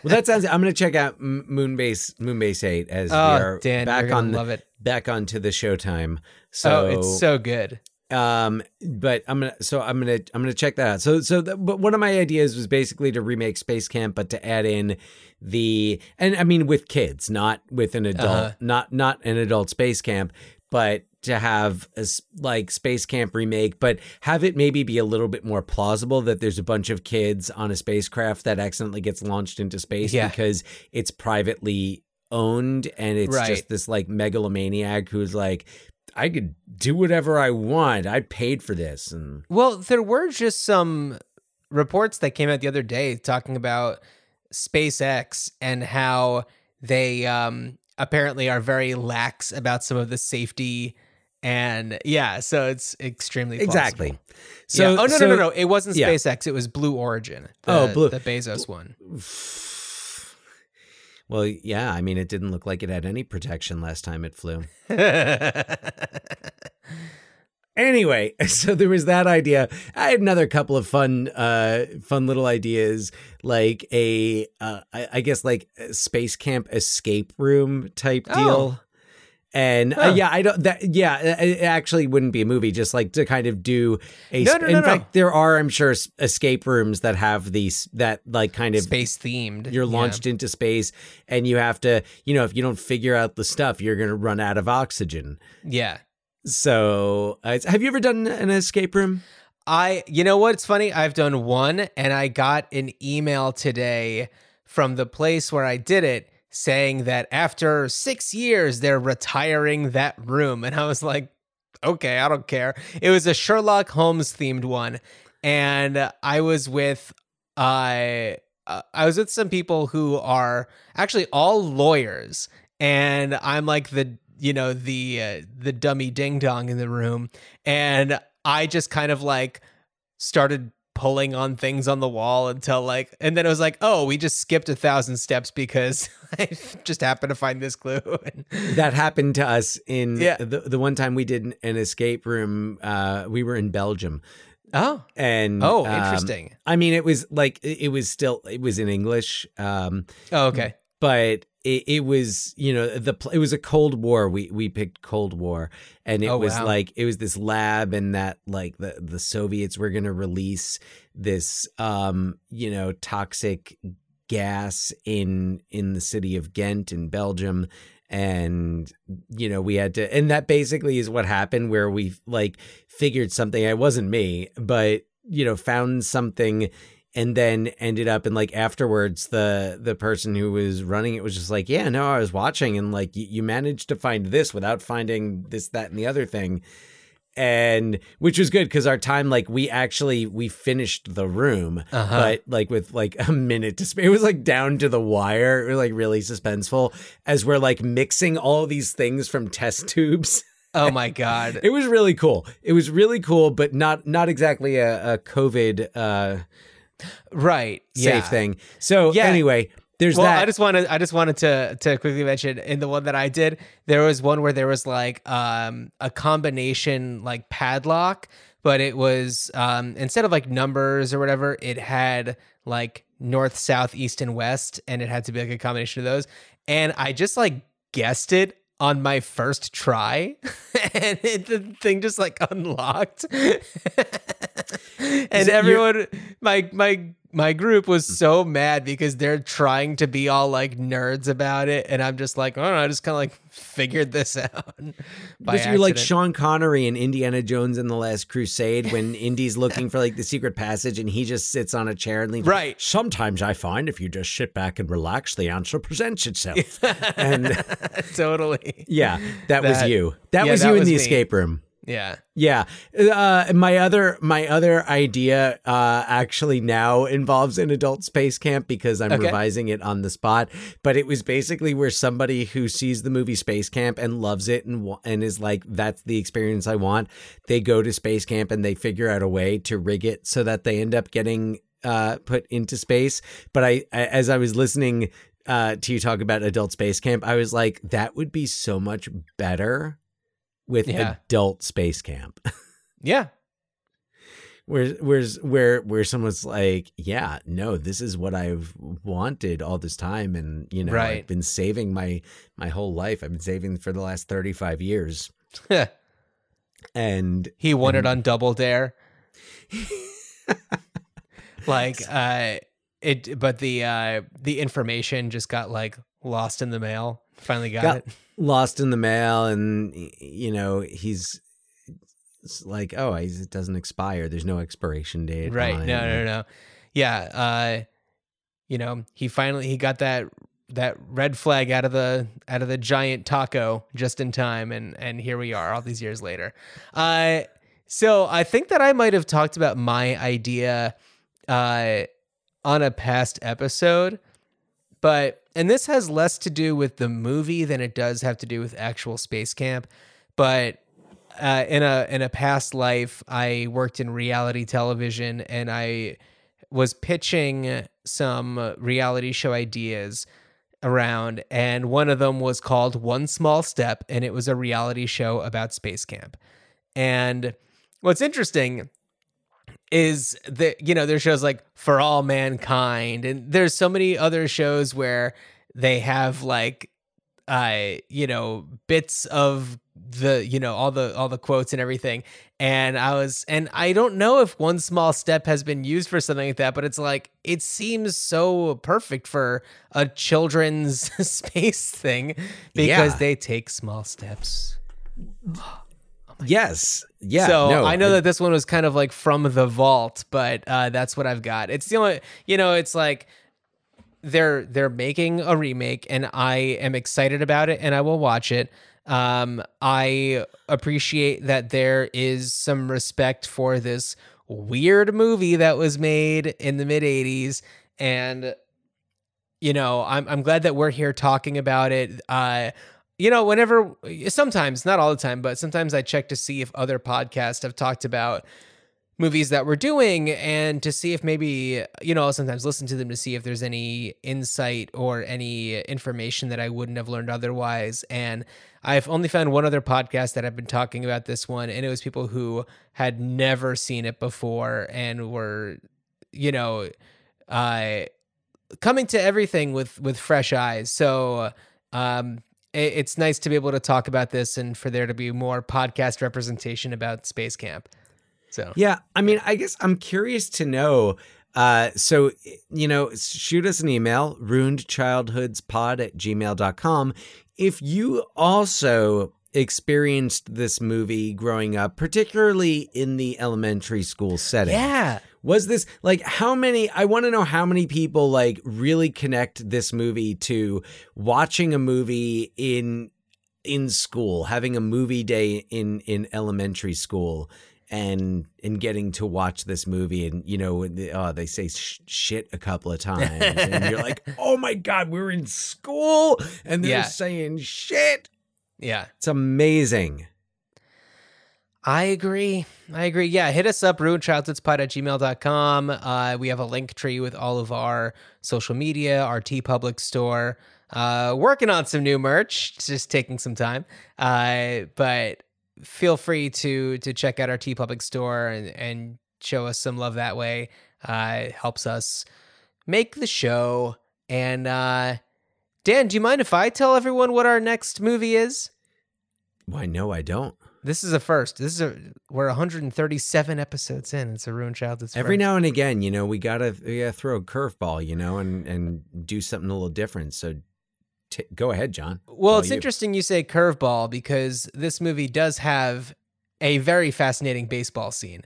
well, that sounds. I'm going to check out Moonbase Moonbase Eight as Oh, we are Dan, back gonna on love it. back onto the Showtime. So oh, it's so good. um but i'm gonna so i'm gonna i'm gonna check that out so so the, but one of my ideas was basically to remake space camp but to add in the and i mean with kids not with an adult Uh-huh. not not an adult space camp but to have a like space camp remake but have it maybe be a little bit more plausible that there's a bunch of kids on a spacecraft that accidentally gets launched into space Yeah. because it's privately owned and it's Right. just this like megalomaniac who's like I could do whatever I want. I paid for this, and Well, there were just some reports that came out the other day talking about SpaceX and how they um, apparently are very lax about some of the safety and yeah, so it's extremely plausible. exactly. So, So, oh no, so- no, no, no! It wasn't yeah. SpaceX. It was Blue Origin. The, Oh, Blue- the Bezos one. Well, yeah. I mean, it didn't look like it had any protection last time it flew. Anyway, so there was that idea. I had another couple of fun, uh, fun little ideas, like a, uh, I, I guess like a space camp escape room type Oh. deal. And uh, yeah, I don't. That yeah, it actually wouldn't be a movie. Just like to kind of do a. No, no, in no, fact, there are, I'm sure, escape rooms that have these that like kind of Space themed. you're launched into space, and you have to, you know, if you don't figure out the stuff, you're gonna run out of oxygen. Yeah. So, uh, have you ever done an escape room? I, you know what? It's funny. I've done one, and I got an email today from the place where I did it saying that after six years, they're retiring that room. And I was like, okay, I don't care. It was a Sherlock Holmes themed one. And I was with, uh, uh, I was with some people who are actually all lawyers. And I'm like the, you know, the, uh, the dummy ding dong in the room. And I just kind of like started pulling on things on the wall until like and then it was like oh we just skipped a thousand steps because i just happened to find this clue That happened to us in Yeah. the the one time we did an escape room. Uh, we were in Belgium, oh and oh um, interesting I mean, it was like it it was still it was in English. Um, oh okay but it, it was you know the it was a Cold War. We we picked Cold War, and it Oh, was wow. like it was this lab, and that like the the Soviets were going to release this um you know toxic gas in in the city of Ghent in Belgium and you know we had to and that basically is what happened where we like figured something it wasn't me but you know found something and then ended up and like afterwards the the person who was running it was just like yeah no i was watching and like you, you managed to find this without finding this that and the other thing and which was good because our time like we actually we finished the room Uh-huh. but like with like a minute to spare it was like down to the wire it was like really suspenseful as we're like mixing all these things from test tubes Oh my god. it was really cool it was really cool but not not exactly a, a covid uh right. safe yeah. thing so Yeah. anyway there's well, that I just wanted I just wanted to to quickly mention in the one that I did, there was one where there was like um a combination like padlock, but it was um instead of like numbers or whatever, it had like north, south, east, and west, and it had to be like a combination of those. And I just like guessed it on my first try, and it, the thing just like unlocked. and your- everyone, my my my group was mm. so mad because they're trying to be all like nerds about it, and I'm just like, I don't know, I just kind of like figured this out. by you're like. Sean Connery in Indiana Jones and the Last Crusade when Indy's looking for like the secret passage and he just sits on a chair and leans. Right. Sometimes I find if you just sit back and relax, the answer presents itself. and totally, yeah, that, was you. That yeah, was that you in was the me. escape room. Yeah. Yeah. Uh, my other my other idea uh, actually now involves an adult space camp because I'm Okay. revising it on the spot. But it was basically where somebody who sees the movie Space Camp and loves it and and is like, "That's the experience I want." They go to space camp and they figure out a way to rig it so that they end up getting uh, put into space. But I, I as I was listening uh, to you talk about adult space camp, I was like, that would be so much better with Yeah. adult space camp. Yeah. where where's where where someone's like yeah no this is what i've wanted all this time and you know Right. i've been saving my my whole life i've been saving for the last 35 years and he won it And- on Double Dare. like uh it but the uh the information just got like lost in the mail. Finally got Yeah. it. lost in the mail and you know he's it's like oh it doesn't expire there's no expiration date Right. No, no, no. Yeah, uh you know, he finally he got that that red flag out of the out of the giant taco just in time and and here we are all these years later. Uh so I think that I might have talked about my idea uh on a past episode, but and this has less to do with the movie than it does have to do with actual space camp, but uh, in a in a past life, I worked in reality television, and I was pitching some reality show ideas around, and one of them was called One Small Step, and it was a reality show about space camp. And what's interesting is that you know there's shows like For All Mankind, and there's so many other shows where they have like uh you know bits of the you know all the all the quotes and everything and i was and i don't know if one small step has been used for something like that but it's like it seems so perfect for a children's space thing because Yeah. they take small steps yes yeah so no, I know that this one was kind of like from the vault, but uh, that's what I've got. It's the only, you know, it's like they're they're making a remake, and I am excited about it, and I will watch it. Um, I appreciate that there is some respect for this weird movie that was made in the mid '80s, and you know, I'm I'm glad that we're here talking about it. Uh, you know, whenever sometimes, not all the time, but sometimes I check to see if other podcasts have talked about movies that we're doing and to see if maybe, you know, I'll sometimes listen to them to see if there's any insight or any information that I wouldn't have learned otherwise. And I've only found one other podcast that I've been talking about this one, and it was people who had never seen it before and were, you know, uh, coming to everything with with fresh eyes. So um, it's nice to be able to talk about this and for there to be more podcast representation about Space Camp. So Yeah, I mean, I guess I'm curious to know. Uh, so, you know, shoot us an email, ruinedchildhoodspod at gmail.com. If you also experienced this movie growing up, particularly in the elementary school setting. yeah, Was this like how many? I want to know how many people like really connect this movie to watching a movie in in school, having a movie day in in elementary school, and and getting to watch this movie, and you know, the- oh, they say sh- shit a couple of times, and you're like, oh my god, we're in school, and they're Yeah. saying shit. Yeah. It's amazing. I agree. I agree. Yeah, hit us up, ruinedchildhoodspod at gmail.com. Uh, we have a Linktree with all of our social media, our TeePublic store. Uh, working on some new merch, it's just taking some time. Uh, but feel free to to check out our TeePublic store and, and show us some love that way. Uh, it helps us make the show. And uh, Dan, do you mind if I tell everyone what our next movie is? Why no, I don't. This is a first. This is a we're 137 episodes in. It's a ruined childhood. Every now and again, you know, we gotta, we gotta throw a curveball, you know, and and do something a little different. So, t- go ahead, John. Well, it's you. interesting you say curveball because this movie does have a very fascinating baseball scene,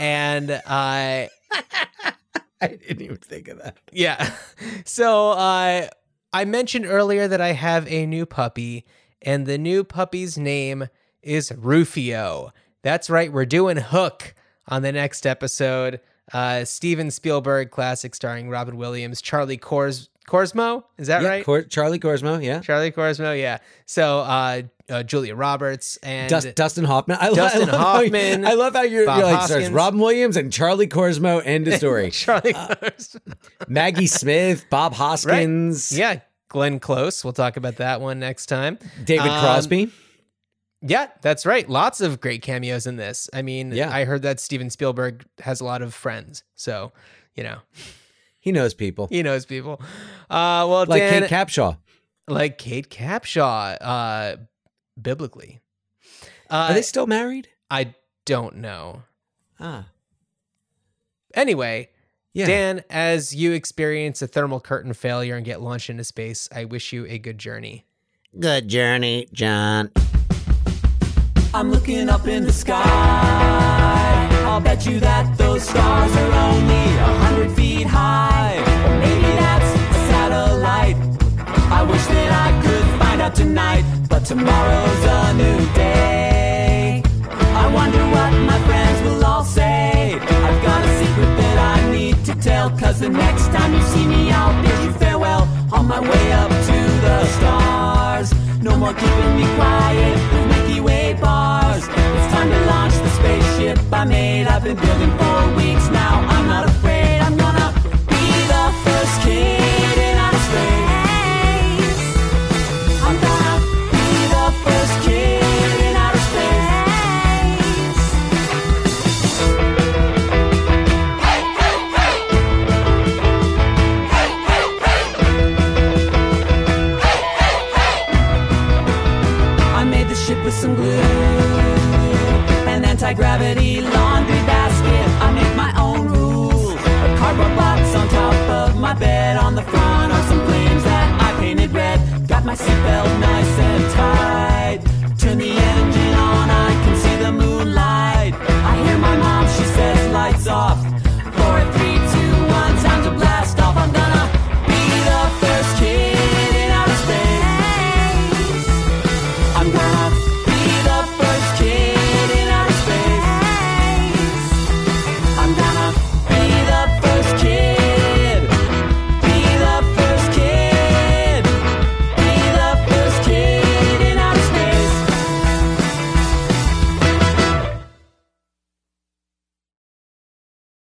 and uh, I didn't even think of that. yeah. So uh, I mentioned earlier that I have a new puppy, and the new puppy's name is Rufio. That's right, we're doing Hook on the next episode. Uh, Steven Spielberg classic starring Robin Williams, Charlie Cors- Korsmo. Is that yeah, right? Cor- Charlie Korsmo, yeah. Charlie Korsmo, yeah. So uh, uh, Julia Roberts and Dust, Dustin Hoffman. I, lo- Dustin I love how you- Hoffman, I love how you're, Bob you're like, Hoskins. Robin Williams and Charlie Korsmo. End of story. Charlie Uh, Maggie Smith, Bob Hoskins, Yeah, Glenn Close. We'll talk about that one next time. David Um, Crosby. Yeah, that's right. Lots of great cameos in this. I mean, Yeah. I heard that Steven Spielberg has a lot of friends, so you know He knows people. he knows people. Uh, well, Like Dan, Kate Capshaw. like Kate Capshaw, uh, biblically. Uh, Are they still married? I don't know. Ah, Anyway, yeah. Dan, as you experience a thermal curtain failure and get launched into space, I wish you a good journey. Good journey, John. I'm looking up in the sky. I'll bet you that those stars are only a hundred feet high. Maybe that's a satellite. I wish that I could find out tonight, but tomorrow's a new day. I wonder what my friends will all say. I've got a secret that I need to tell, cause the next time you see me, I'll bid you farewell on my way up to the stars. No more keeping me quiet with Milky Way bars. Time to launch the spaceship I made. I've been building for weeks now. I'm Isabel, nice.